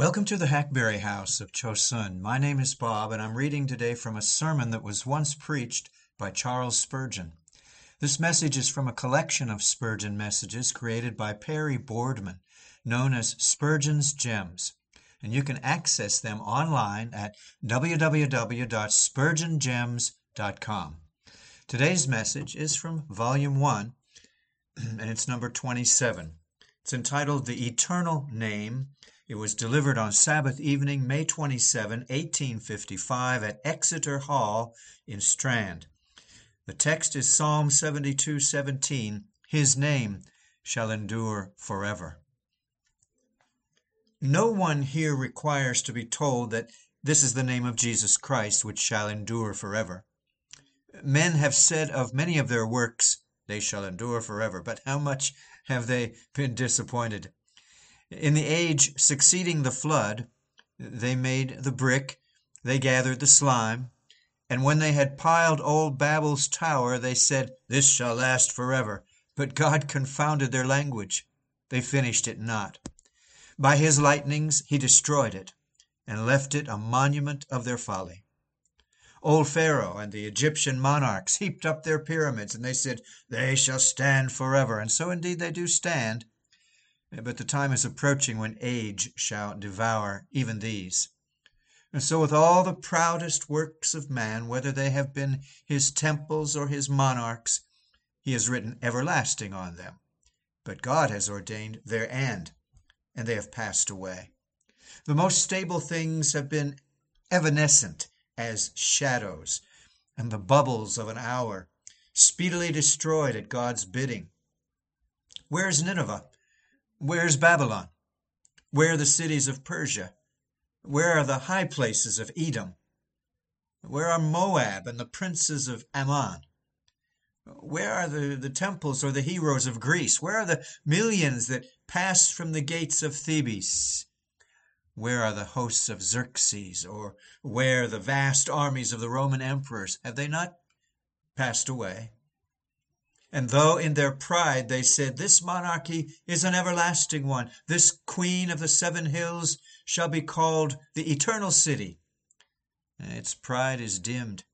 Welcome to the Hackberry House of Chosun. My name is Bob, and I'm reading today from a sermon that was once preached by Charles Spurgeon. This message is from a collection of Spurgeon messages created by Perry Boardman, known as Spurgeon's Gems, and you can access them online at www.spurgeongems.com. Today's message is from Volume 1, and it's number 27. It's entitled The Eternal Name it was delivered on Sabbath evening, May 27, 1855, at Exeter Hall in Strand. The text is Psalm 72:17, His name shall endure forever. No one here requires to be told that this is the name of Jesus Christ which shall endure forever. Men have said of many of their works, they shall endure forever, but how much have they been disappointed? In the age succeeding the flood, they made the brick, they gathered the slime, and when they had piled old Babel's tower, they said, This shall last forever. But God confounded their language. They finished it not. By his lightnings he destroyed it, and left it a monument of their folly. Old Pharaoh and the Egyptian monarchs heaped up their pyramids, and they said, They shall stand forever. And so indeed they do stand, but the time is approaching when age shall devour even these. And so with all the proudest works of man, whether they have been his temples or his monarchs, he has written everlasting on them. But God has ordained their end, and they have passed away. The most stable things have been evanescent as shadows, and the bubbles of an hour, speedily destroyed at God's bidding. Where is Nineveh? Where's Babylon? Where are the cities of Persia? Where are the high places of Edom? Where are Moab and the princes of Ammon? Where are the, the temples or the heroes of Greece? Where are the millions that passed from the gates of Thebes? Where are the hosts of Xerxes, or where the vast armies of the Roman emperors? Have they not passed away? And though in their pride they said, This monarchy is an everlasting one, this queen of the seven hills shall be called the eternal city, its pride is dimmed.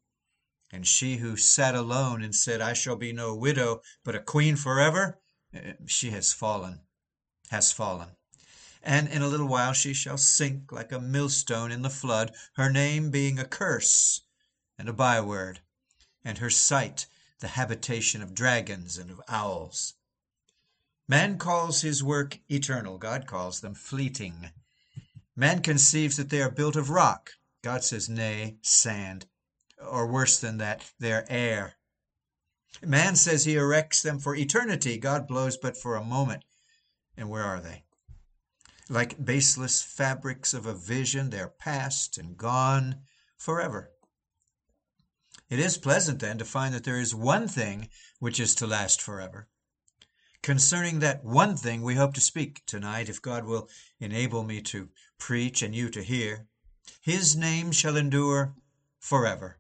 And she who sat alone and said, I shall be no widow, but a queen forever, eh, she has fallen, has fallen. And in a little while she shall sink like a millstone in the flood, her name being a curse and a byword, and her sight the habitation of dragons and of owls. Man calls his work eternal, God calls them fleeting. Man conceives that they are built of rock, God says, nay, sand, or worse than that, they are air. Man says he erects them for eternity, God blows but for a moment. And where are they? Like baseless fabrics of a vision, they're past and gone forever. It is pleasant, then, to find that there is one thing which is to last forever. Concerning that one thing we hope to speak tonight, if God will enable me to preach and you to hear. His name shall endure forever.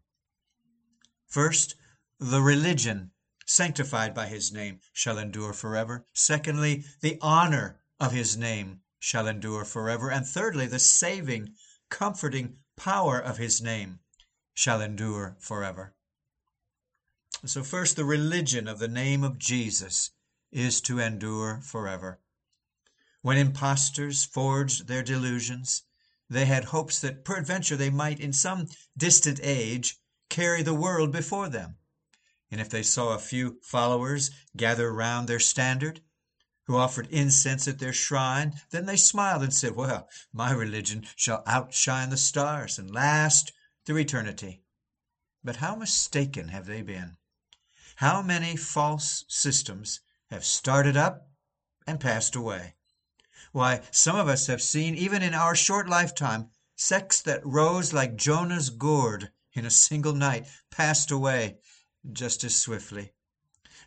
First, the religion sanctified by his name shall endure forever. Secondly, the honor of his name shall endure forever. And thirdly, the saving, comforting power of his name shall endure forever. So, first, the religion of the name of Jesus is to endure forever. When impostors forged their delusions, they had hopes that peradventure they might, in some distant age, carry the world before them. And if they saw a few followers gather round their standard, who offered incense at their shrine, then they smiled and said, Well, my religion shall outshine the stars and last through eternity. But how mistaken have they been? How many false systems have started up and passed away? Why, some of us have seen, even in our short lifetime, sects that rose like Jonah's gourd in a single night passed away just as swiftly.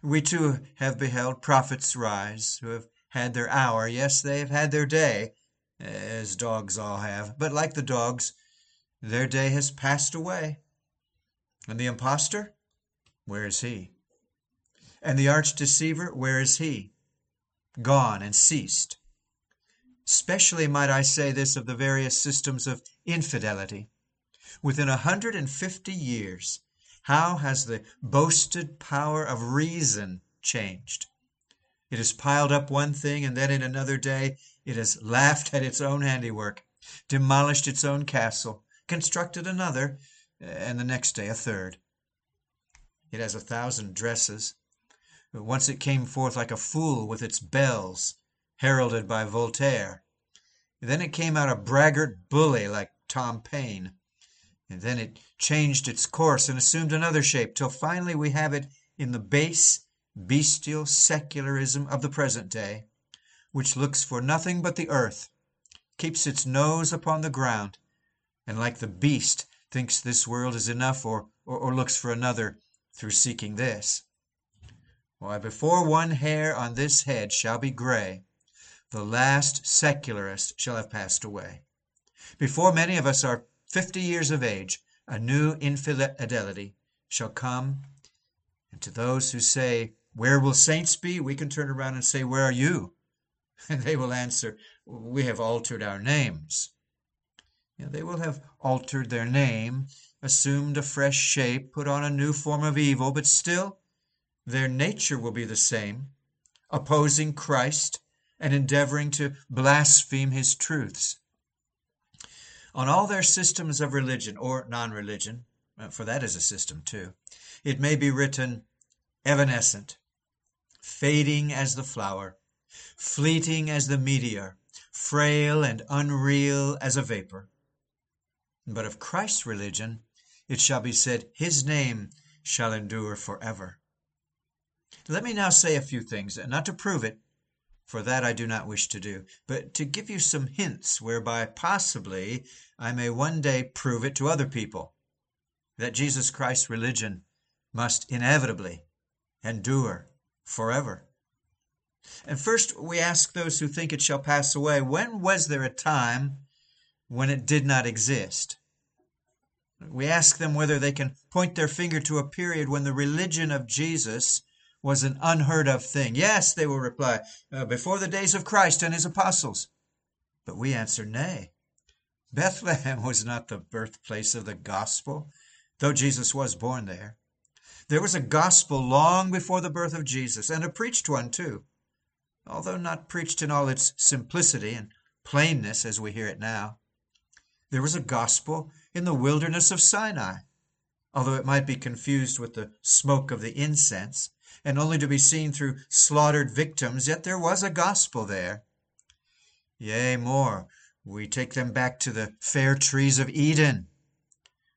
We too have beheld prophets rise who have had their hour. Yes, they have had their day, as dogs all have. But like the dogs, their day has passed away. And the impostor? Where is he? And the arch deceiver? Where is he? Gone and ceased. Specially might I say this of the various systems of infidelity. Within a hundred and fifty years, how has the boasted power of reason changed? It has piled up one thing, and then in another day it has laughed at its own handiwork, demolished its own castle, constructed another, and the next day a third. It has a thousand dresses. Once it came forth like a fool with its bells, heralded by Voltaire. Then it came out a braggart bully like Tom Paine. And then it changed its course and assumed another shape, till finally we have it in the base bestial secularism of the present day, which looks for nothing but the earth, keeps its nose upon the ground, and like the beast thinks this world is enough or, or, or looks for another through seeking this. Why, before one hair on this head shall be gray, the last secularist shall have passed away. Before many of us are fifty years of age, a new infidelity shall come, and to those who say, where will saints be? We can turn around and say, Where are you? And they will answer, We have altered our names. They will have altered their name, assumed a fresh shape, put on a new form of evil, but still their nature will be the same, opposing Christ and endeavoring to blaspheme his truths. On all their systems of religion or non religion, uh, for that is a system too, it may be written, evanescent, fading as the flower, fleeting as the meteor, frail and unreal as a vapor. But of Christ's religion it shall be said, His name shall endure forever. Let me now say a few things, not to prove it, for that I do not wish to do, but to give you some hints whereby possibly I may one day prove it to other people, that Jesus Christ's religion must inevitably endure forever. And first we ask those who think it shall pass away, when was there a time when it did not exist? We ask them whether they can point their finger to a period when the religion of Jesus was an unheard of thing. Yes, they will reply, uh, before the days of Christ and his apostles. But we answer, nay. Bethlehem was not the birthplace of the gospel, though Jesus was born there. There was a gospel long before the birth of Jesus, and a preached one too, although not preached in all its simplicity and plainness as we hear it now. There was a gospel in the wilderness of Sinai, although it might be confused with the smoke of the incense, and only to be seen through slaughtered victims, yet there was a gospel there. Yea, more, we take them back to the fair trees of Eden,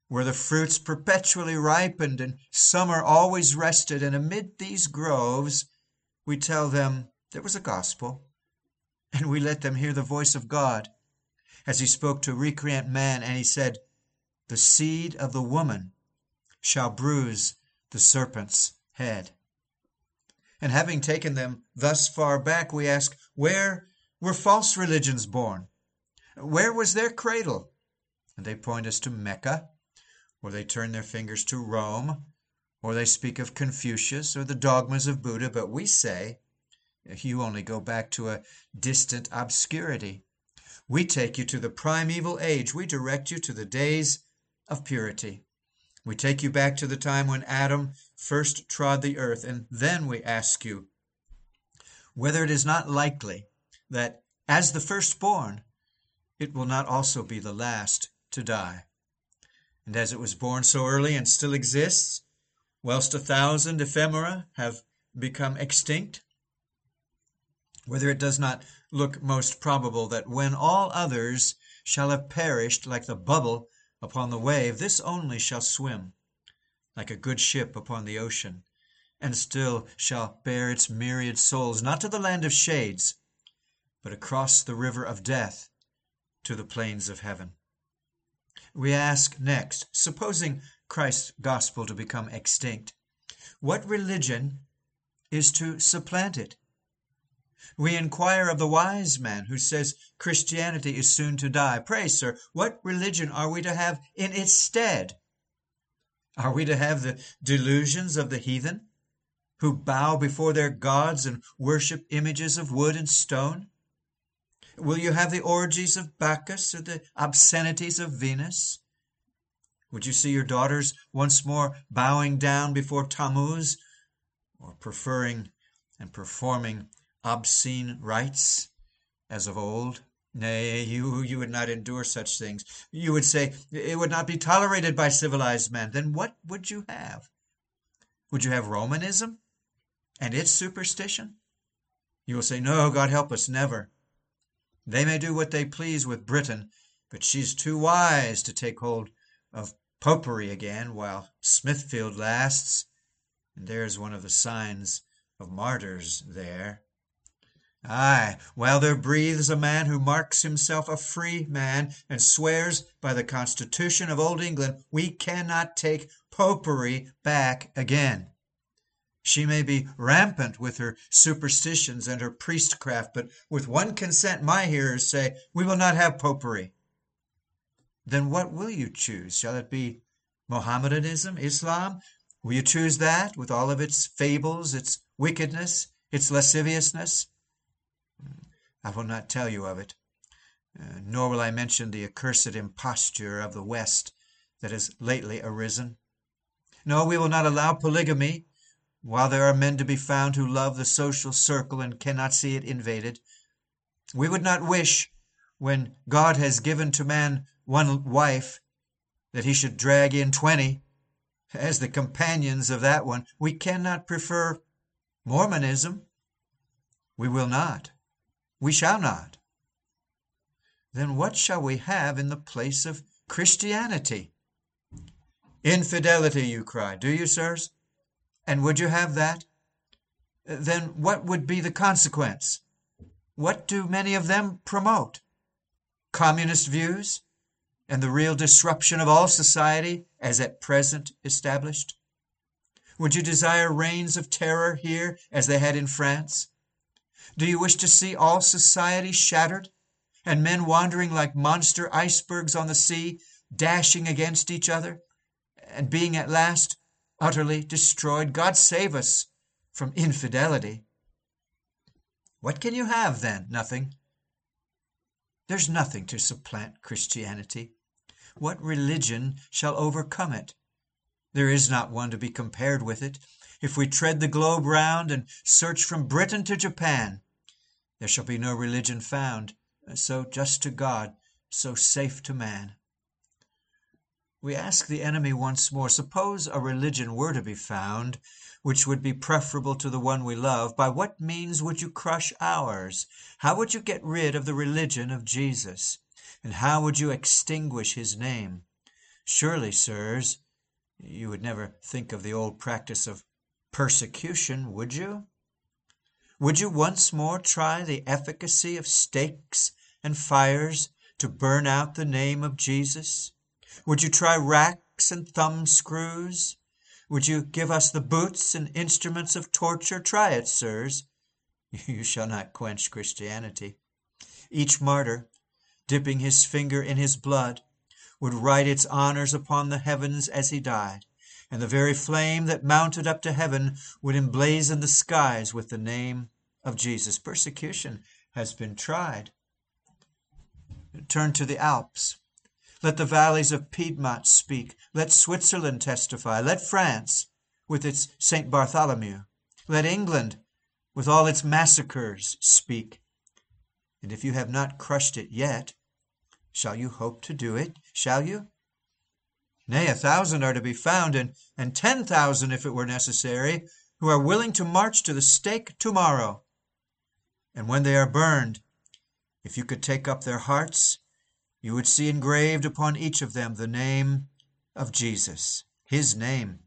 where the fruits perpetually ripened and summer always rested, and amid these groves we tell them there was a gospel, and we let them hear the voice of God as he spoke to recreant man, and he said, The seed of the woman shall bruise the serpent's head. And having taken them thus far back, we ask, Where were false religions born? Where was their cradle? And they point us to Mecca, or they turn their fingers to Rome, or they speak of Confucius or the dogmas of Buddha, but we say, you only go back to a distant obscurity. We take you to the primeval age. We direct you to the days of purity. We take you back to the time when Adam first trod the earth, and then we ask you whether it is not likely that, as the firstborn, it will not also be the last to die. And as it was born so early and still exists, whilst a thousand ephemera have become extinct, whether it does not look most probable that when all others shall have perished like the bubble upon the wave, this only shall swim, like a good ship upon the ocean, and still shall bear its myriad souls, not to the land of shades, but across the river of death to the plains of heaven. We ask next, supposing Christ's gospel to become extinct, what religion is to supplant it? We inquire of the wise man who says Christianity is soon to die. Pray, sir, what religion are we to have in its stead? Are we to have the delusions of the heathen, who bow before their gods and worship images of wood and stone? Will you have the orgies of Bacchus or the obscenities of Venus? Would you see your daughters once more bowing down before Tammuz, or preferring and performing obscene rites as of old? Nay, you, you would not endure such things. You would say it would not be tolerated by civilized men. Then what would you have? Would you have Romanism and its superstition? You will say, No, God help us, never. They may do what they please with Britain, but she's too wise to take hold of popery again while Smithfield lasts, and there's one of the signs of martyrs there. Ay, while there breathes a man who marks himself a free man and swears by the Constitution of Old England, we cannot take popery back again. She may be rampant with her superstitions and her priestcraft, but with one consent my hearers say, We will not have popery. Then what will you choose? Shall it be Mohammedanism, Islam? Will you choose that with all of its fables, its wickedness, its lasciviousness? I will not tell you of it, uh, nor will I mention the accursed imposture of the West that has lately arisen. No, we will not allow polygamy, while there are men to be found who love the social circle and cannot see it invaded. We would not wish, when God has given to man one wife, that he should drag in twenty as the companions of that one. We cannot prefer Mormonism. We will not. We shall not. Then what shall we have in the place of Christianity? Infidelity, you cry. Do you, sirs? And would you have that? Then what would be the consequence? What do many of them promote? Communist views and the real disruption of all society as at present established? Would you desire reigns of terror here as they had in France? Do you wish to see all society shattered, and men wandering like monster icebergs on the sea, dashing against each other, and being at last utterly destroyed? God save us from infidelity. What can you have then? Nothing. There's nothing to supplant Christianity. What religion shall overcome it? There is not one to be compared with it. If we tread the globe round and search from Britain to Japan, there shall be no religion found uh, so just to God, so safe to man. We ask the enemy once more suppose a religion were to be found which would be preferable to the one we love, by what means would you crush ours? How would you get rid of the religion of Jesus? And how would you extinguish his name? Surely, sirs, you would never think of the old practice of persecution, would you? Would you once more try the efficacy of stakes and fires to burn out the name of Jesus? Would you try racks and thumb screws? Would you give us the boots and instruments of torture? Try it, sirs. You shall not quench Christianity. Each martyr, dipping his finger in his blood, would write its honors upon the heavens as he died and the very flame that mounted up to heaven would emblazon the skies with the name of Jesus. Persecution has been tried. Turn to the Alps. Let the valleys of Piedmont speak. Let Switzerland testify. Let France, with its St. Bartholomew. Let England, with all its massacres, speak. And if you have not crushed it yet, shall you hope to do it? Shall you? Nay, a thousand are to be found, and, and ten thousand, if it were necessary, who are willing to march to the stake tomorrow. And when they are burned, if you could take up their hearts, you would see engraved upon each of them the name of Jesus. His name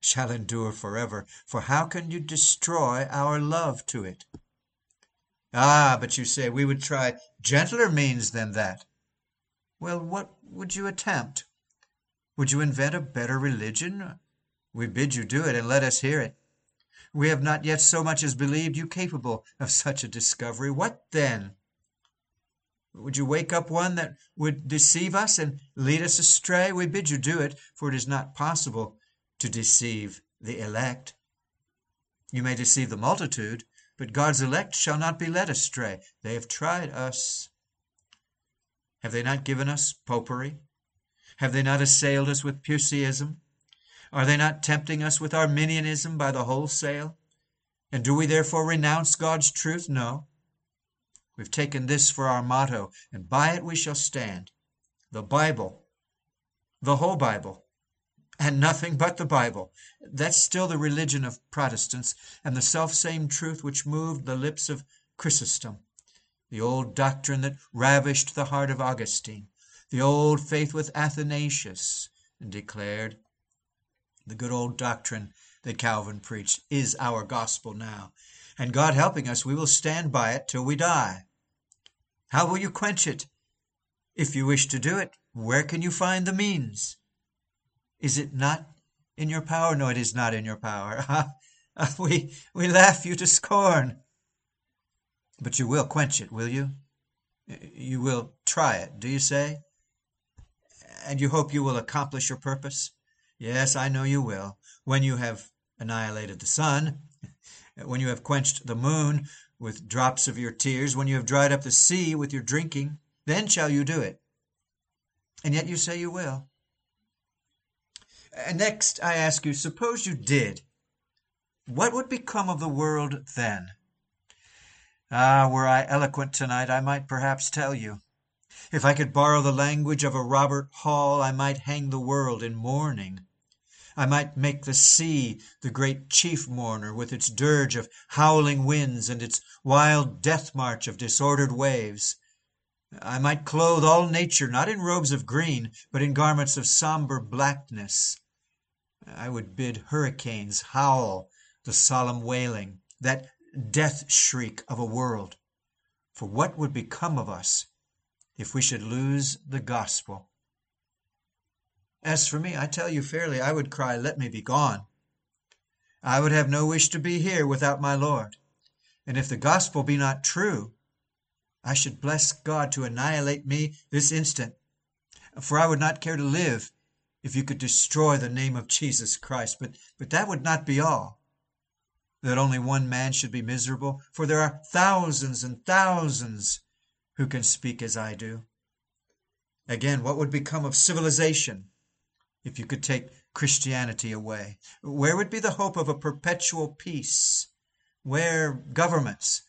shall endure forever. For how can you destroy our love to it? Ah, but you say we would try gentler means than that. Well, what would you attempt? Would you invent a better religion? We bid you do it, and let us hear it. We have not yet so much as believed you capable of such a discovery. What then? Would you wake up one that would deceive us and lead us astray? We bid you do it, for it is not possible to deceive the elect. You may deceive the multitude, but God's elect shall not be led astray. They have tried us, Have they not given us popery? Have they not assailed us with Puseyism? Are they not tempting us with Arminianism by the wholesale? And do we therefore renounce God's truth? No. We've taken this for our motto, and by it we shall stand. The Bible, the whole Bible, and nothing but the Bible. That's still the religion of Protestants, and the self-same truth which moved the lips of Chrysostom, the old doctrine that ravished the heart of Augustine, the old faith with Athanasius, and declared the good old doctrine that Calvin preached is our gospel now, and God helping us, we will stand by it till we die. How will you quench it? If you wish to do it, where can you find the means? Is it not in your power? No, it is not in your power. we, we laugh you to scorn. But you will quench it, will you? You will try it, do you say? And you hope you will accomplish your purpose? Yes, I know you will. When you have annihilated the sun, when you have quenched the moon with drops of your tears, when you have dried up the sea with your drinking, then shall you do it. And yet you say you will. And next, I ask you, suppose you did, what would become of the world then? Ah, were I eloquent tonight, I might perhaps tell you. If I could borrow the language of a Robert Hall, I might hang the world in mourning. I might make the sea the great chief mourner, with its dirge of howling winds and its wild death march of disordered waves. I might clothe all nature not in robes of green, but in garments of sombre blackness. I would bid hurricanes howl the solemn wailing, that death shriek of a world. For what would become of us if we should lose the gospel? As for me, I tell you fairly, I would cry, Let me be gone. I would have no wish to be here without my Lord. And if the gospel be not true, I should bless God to annihilate me this instant. For I would not care to live if you could destroy the name of Jesus Christ. But, but that would not be all. That only one man should be miserable, for there are thousands and thousands who can speak as I do. Again, what would become of civilization if you could take Christianity away? Where would be the hope of a perpetual peace? Where governments?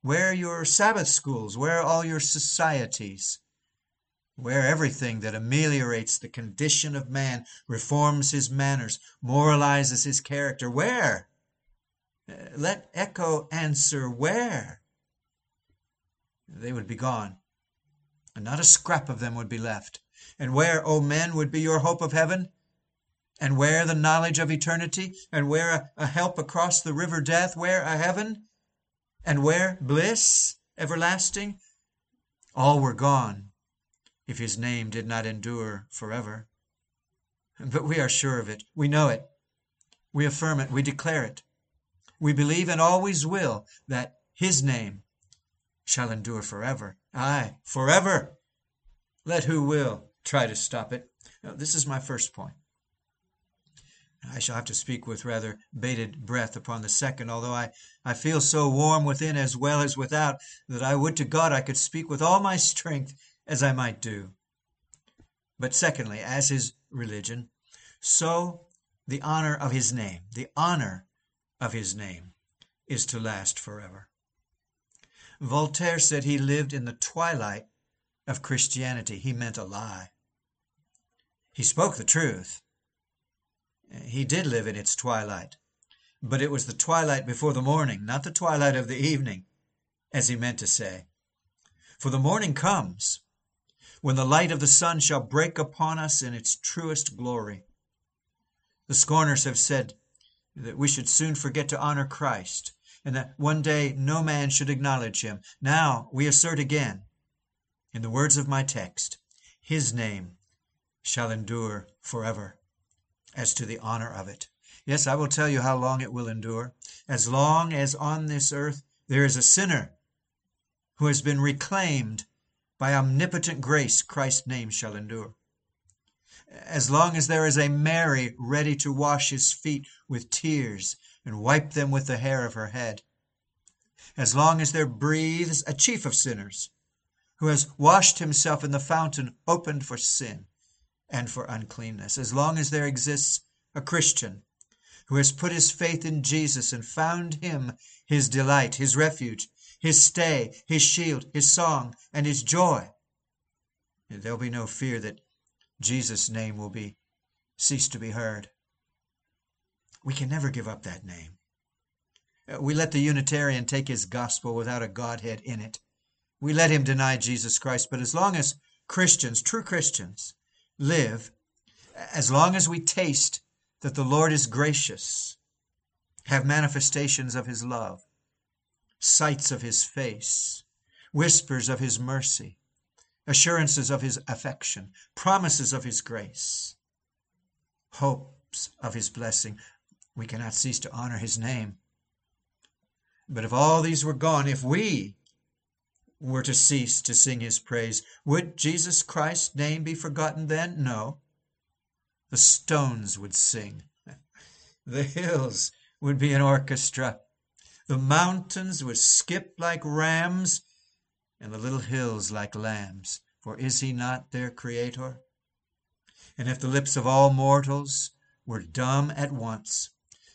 Where your Sabbath schools? Where all your societies? Where everything that ameliorates the condition of man, reforms his manners, moralizes his character? Where? Uh, let echo answer, where? They would be gone, and not a scrap of them would be left. And where, O men, would be your hope of heaven? And where the knowledge of eternity? And where a, a help across the river death? Where a heaven? And where bliss everlasting? All were gone, if his name did not endure forever. But we are sure of it. We know it. We affirm it. We declare it. We believe and always will that his name shall endure forever. Aye, forever. Let who will try to stop it. This is my first point. I shall have to speak with rather bated breath upon the second, although I, I feel so warm within as well as without that I would to God I could speak with all my strength as I might do. But secondly, as his religion, so the honor of his name, the honor of his name is to last forever. Voltaire said he lived in the twilight of Christianity. He meant a lie. He spoke the truth. He did live in its twilight, but it was the twilight before the morning, not the twilight of the evening, as he meant to say. For the morning comes, when the light of the sun shall break upon us in its truest glory. The scorners have said that we should soon forget to honor Christ, and that one day no man should acknowledge him. Now we assert again, in the words of my text, his name shall endure forever as to the honor of it. Yes, I will tell you how long it will endure. As long as on this earth there is a sinner who has been reclaimed by omnipotent grace, Christ's name shall endure. As long as there is a Mary ready to wash his feet with tears and wipe them with the hair of her head. As long as there breathes a chief of sinners who has washed himself in the fountain opened for sin and for uncleanness. As long as there exists a Christian who has put his faith in Jesus and found him his delight, his refuge, his stay, his shield, his song, and his joy, there'll be no fear that Jesus' name will be cease to be heard. We can never give up that name. Uh, we let the Unitarian take his gospel without a Godhead in it. We let him deny Jesus Christ. But as long as Christians, true Christians, live, as long as we taste that the Lord is gracious, have manifestations of his love, sights of his face, whispers of his mercy, assurances of his affection, promises of his grace, hopes of his blessing, we cannot cease to honor his name. But if all these were gone, if we were to cease to sing his praise, would Jesus Christ's name be forgotten then? No. The stones would sing. The hills would be an orchestra. The mountains would skip like rams, and the little hills like lambs. For is he not their creator? And if the lips of all mortals were dumb at once,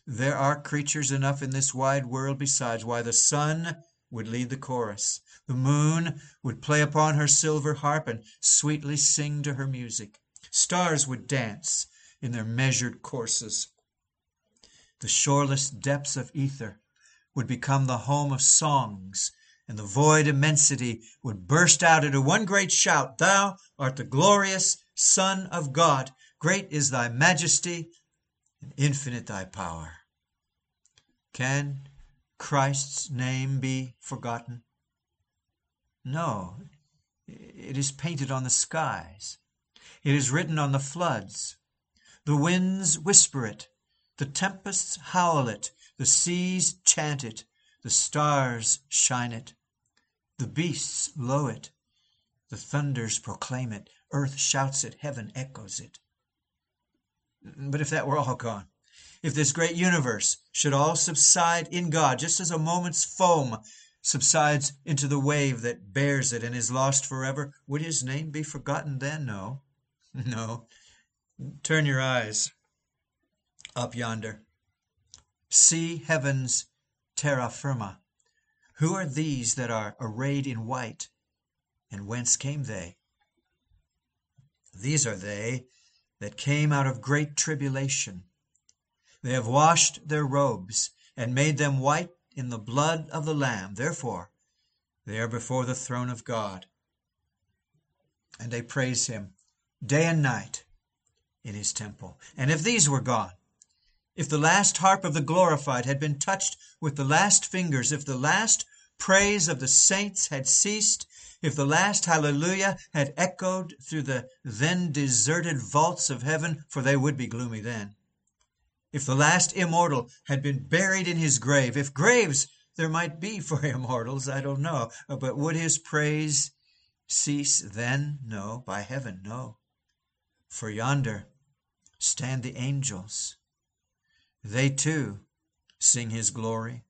there are creatures enough in this wide world besides why the sun would lead the chorus. The moon would play upon her silver harp and sweetly sing to her music. Stars would dance in their measured courses. The shoreless depths of ether would become the home of songs, and the void immensity would burst out into one great shout Thou art the glorious Son of God. Great is thy majesty infinite thy power. Can Christ's name be forgotten? No, it is painted on the skies. It is written on the floods. The winds whisper it, the tempests howl it, the seas chant it, the stars shine it, the beasts low it, the thunders proclaim it, earth shouts it, heaven echoes it. But if that were all gone, if this great universe should all subside in God, just as a moment's foam subsides into the wave that bears it and is lost forever, would his name be forgotten then? No, no. Turn your eyes up yonder. See heaven's terra firma. Who are these that are arrayed in white, and whence came they? These are they that came out of great tribulation. They have washed their robes and made them white in the blood of the Lamb. Therefore, they are before the throne of God. And they praise him day and night in his temple. And if these were gone, if the last harp of the glorified had been touched with the last fingers, if the last praise of the saints had ceased, if the last hallelujah had echoed through the then deserted vaults of heaven, for they would be gloomy then, if the last immortal had been buried in his grave, if graves there might be for immortals, I don't know, but would his praise cease then? No, by heaven, no. For yonder stand the angels. They too sing his glory.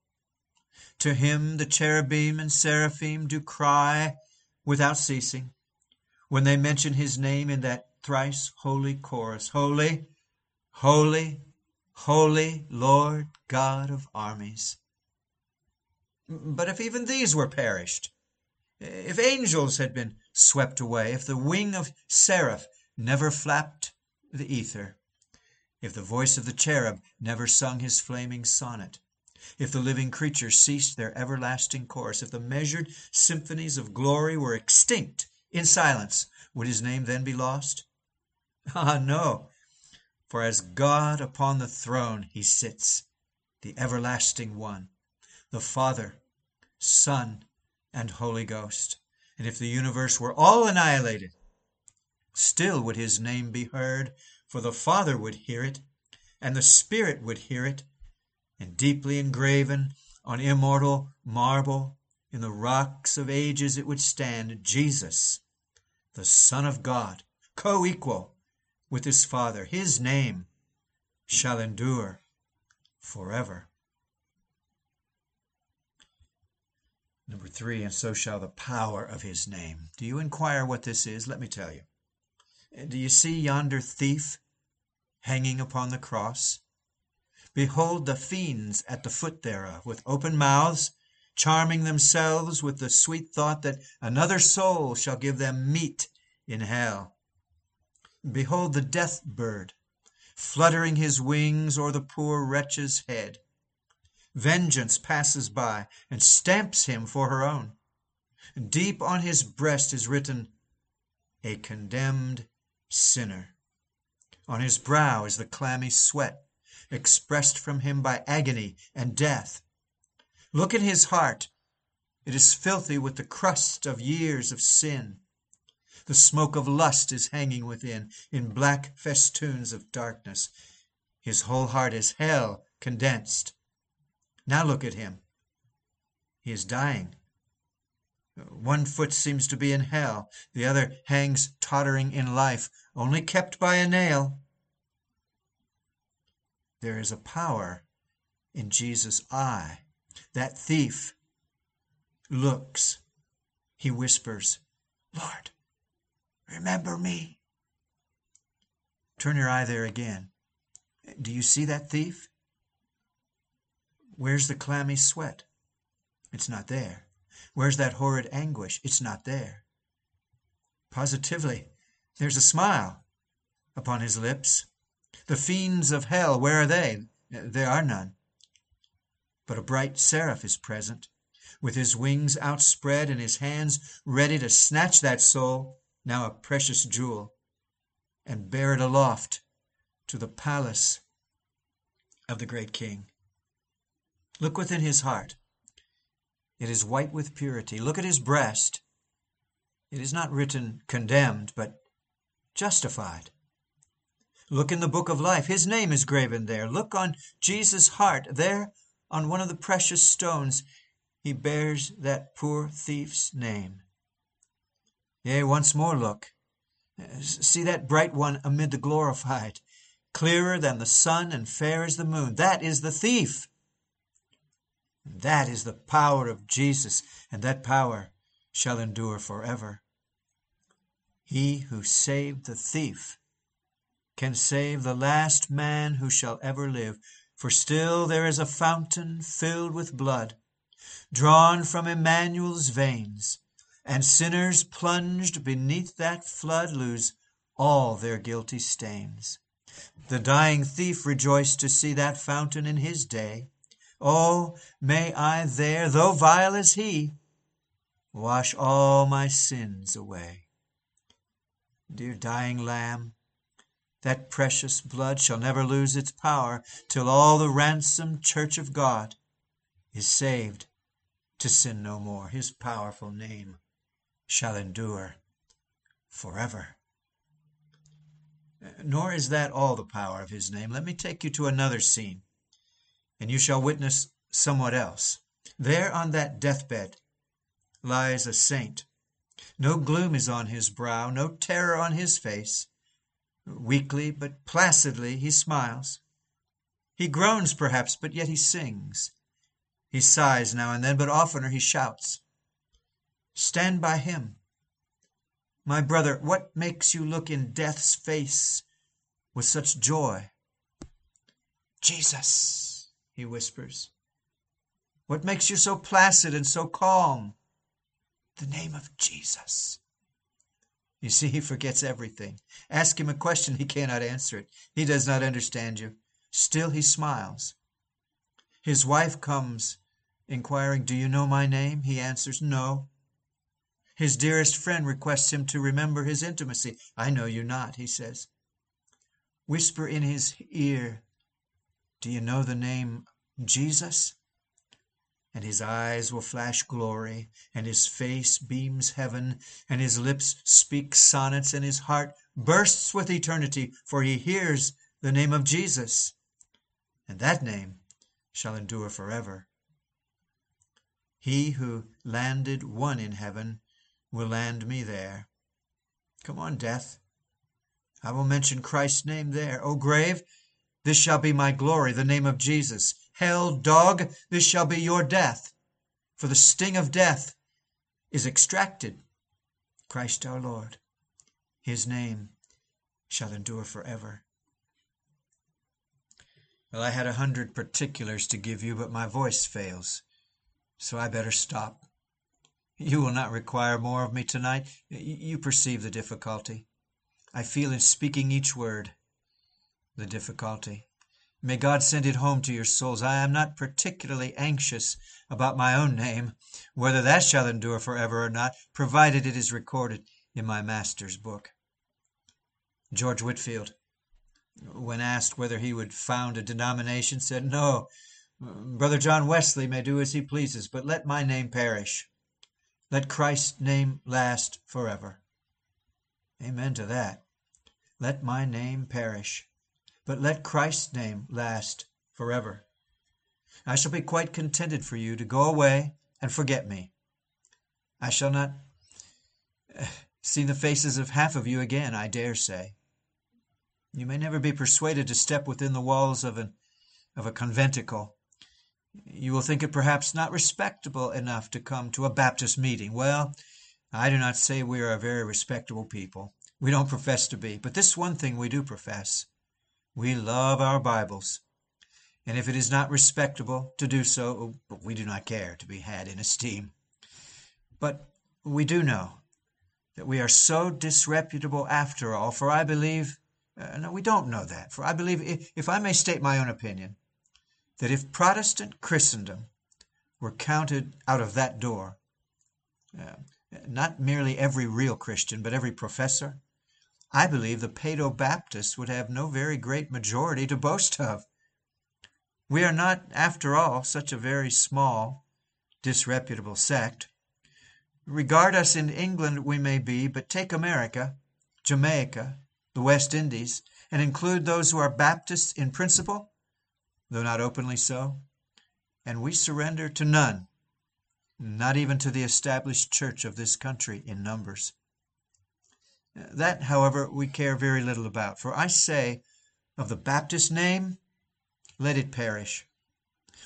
To him the cherubim and seraphim do cry without ceasing when they mention his name in that thrice holy chorus Holy, holy, holy Lord God of armies. But if even these were perished, if angels had been swept away, if the wing of seraph never flapped the ether, if the voice of the cherub never sung his flaming sonnet, if the living creatures ceased their everlasting course, if the measured symphonies of glory were extinct in silence, would his name then be lost? Ah, no! For as God upon the throne he sits, the everlasting one, the Father, Son, and Holy Ghost. And if the universe were all annihilated, still would his name be heard, for the Father would hear it, and the Spirit would hear it, and deeply engraven on immortal marble in the rocks of ages it would stand Jesus, the Son of God, co equal with his Father. His name shall endure forever. Number three, and so shall the power of his name. Do you inquire what this is? Let me tell you. Do you see yonder thief hanging upon the cross? Behold the fiends at the foot thereof, with open mouths, charming themselves with the sweet thought that another soul shall give them meat in hell. Behold the death bird, fluttering his wings o'er the poor wretch's head. Vengeance passes by and stamps him for her own. Deep on his breast is written, A condemned sinner. On his brow is the clammy sweat, expressed from him by agony and death. Look at his heart. It is filthy with the crust of years of sin. The smoke of lust is hanging within, in black festoons of darkness. His whole heart is hell condensed. Now look at him. He is dying. One foot seems to be in hell, the other hangs tottering in life, only kept by a nail. There is a power in Jesus' eye. That thief looks. He whispers, Lord, remember me. Turn your eye there again. Do you see that thief? Where's the clammy sweat? It's not there. Where's that horrid anguish? It's not there. Positively, there's a smile upon his lips. The fiends of hell, where are they? There are none. But a bright seraph is present, with his wings outspread and his hands ready to snatch that soul, now a precious jewel, and bear it aloft to the palace of the great king. Look within his heart. It is white with purity. Look at his breast. It is not written condemned, but justified. Look in the book of life. His name is graven there. Look on Jesus' heart. There, on one of the precious stones, he bears that poor thief's name. Yea, once more look. See that bright one amid the glorified, clearer than the sun and fair as the moon. That is the thief. That is the power of Jesus, and that power shall endure forever. He who saved the thief can save the last man who shall ever live, for still there is a fountain filled with blood, drawn from Emmanuel's veins, and sinners plunged beneath that flood lose all their guilty stains. The dying thief rejoiced to see that fountain in his day, Oh, may I there, though vile as he, wash all my sins away. Dear dying Lamb, that precious blood shall never lose its power till all the ransomed church of God is saved to sin no more. His powerful name shall endure forever. Nor is that all the power of his name. Let me take you to another scene and you shall witness somewhat else. There on that deathbed lies a saint. No gloom is on his brow, no terror on his face. Weakly but placidly he smiles. He groans perhaps, but yet he sings. He sighs now and then, but oftener he shouts. Stand by him. My brother, what makes you look in death's face with such joy? Jesus he whispers. What makes you so placid and so calm? The name of Jesus. You see, he forgets everything. Ask him a question, he cannot answer it. He does not understand you. Still he smiles. His wife comes, inquiring, Do you know my name? He answers, No. His dearest friend requests him to remember his intimacy. I know you not, he says. Whisper in his ear, do you know the name Jesus? And his eyes will flash glory, and his face beams heaven, and his lips speak sonnets, and his heart bursts with eternity, for he hears the name of Jesus, and that name shall endure forever. He who landed one in heaven will land me there. Come on, death. I will mention Christ's name there. O grave, this shall be my glory, the name of Jesus. Hell, dog, this shall be your death. for the sting of death is extracted. Christ our Lord. His name shall endure forever. Well, I had a hundred particulars to give you, but my voice fails, so I better stop. You will not require more of me tonight. You perceive the difficulty. I feel in speaking each word the difficulty. May God send it home to your souls. I am not particularly anxious about my own name, whether that shall endure forever or not, provided it is recorded in my Master's book. George Whitefield, when asked whether he would found a denomination, said, No, Brother John Wesley may do as he pleases, but let my name perish. Let Christ's name last forever. Amen to that. Let my name perish, but let Christ's name last forever. I shall be quite contented for you to go away and forget me. I shall not eh, see the faces of half of you again, I dare say. You may never be persuaded to step within the walls of an of a conventicle. You will think it perhaps not respectable enough to come to a Baptist meeting. Well, I do not say we are a very respectable people. We don't profess to be. But this one thing we do profess. We love our Bibles. And if it is not respectable to do so, we do not care to be had in esteem. But we do know that we are so disreputable after all, for I believe uh, no, we don't know that. For I believe, if, if I may state my own opinion, that if Protestant Christendom were counted out of that door, uh, not merely every real Christian, but every professor, I believe the Paedo Baptists would have no very great majority to boast of. We are not, after all, such a very small, disreputable sect. Regard us in England we may be, but take America, Jamaica, the West Indies, and include those who are Baptists in principle, though not openly so, and we surrender to none, not even to the established church of this country in numbers. That, however, we care very little about, for I say, of the Baptist name, let it perish.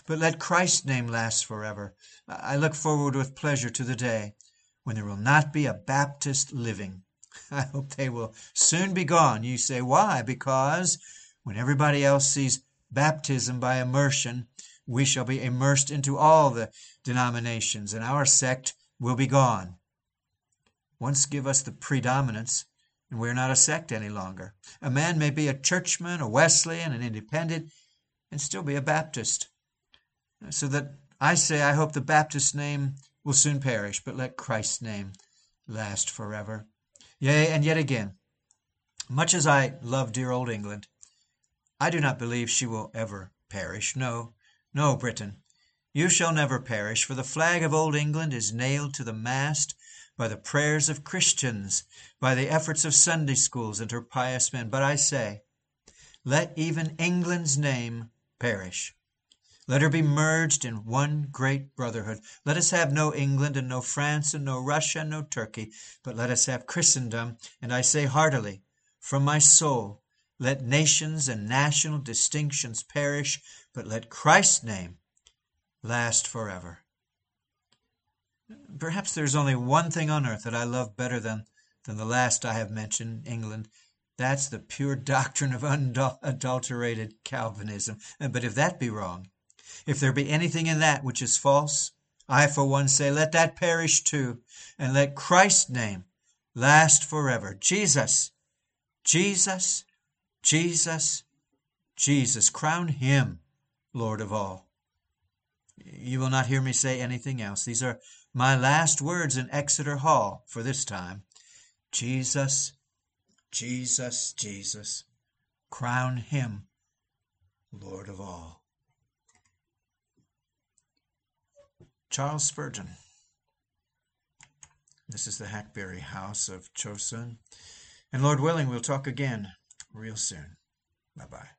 But let Christ's name last forever. I look forward with pleasure to the day when there will not be a Baptist living. I hope they will soon be gone. You say, why? Because when everybody else sees baptism by immersion, we shall be immersed into all the denominations, and our sect will be gone. Once give us the predominance, and we are not a sect any longer. A man may be a churchman, a Wesleyan, an independent, and still be a Baptist. So that I say, I hope the Baptist name will soon perish, but let Christ's name last forever. Yea, and yet again, much as I love dear old England, I do not believe she will ever perish. No, no, Britain, you shall never perish, for the flag of old England is nailed to the mast by the prayers of Christians, by the efforts of Sunday schools and her pious men. But I say, let even England's name perish. Let her be merged in one great brotherhood. Let us have no England and no France and no Russia and no Turkey, but let us have Christendom, and I say heartily, from my soul, let nations and national distinctions perish, but let Christ's name last forever. Perhaps there is only one thing on earth that I love better than, than the last I have mentioned, England. That's the pure doctrine of unadulterated Calvinism. But if that be wrong, if there be anything in that which is false, I for one say, let that perish too, and let Christ's name last forever. Jesus, Jesus, Jesus, Jesus. Crown him Lord of all. You will not hear me say anything else. These are my last words in Exeter Hall for this time. Jesus, Jesus, Jesus. Crown him Lord of all. Charles Spurgeon. This is the Hackberry House of Chosun. And Lord willing, we'll talk again real soon. Bye bye.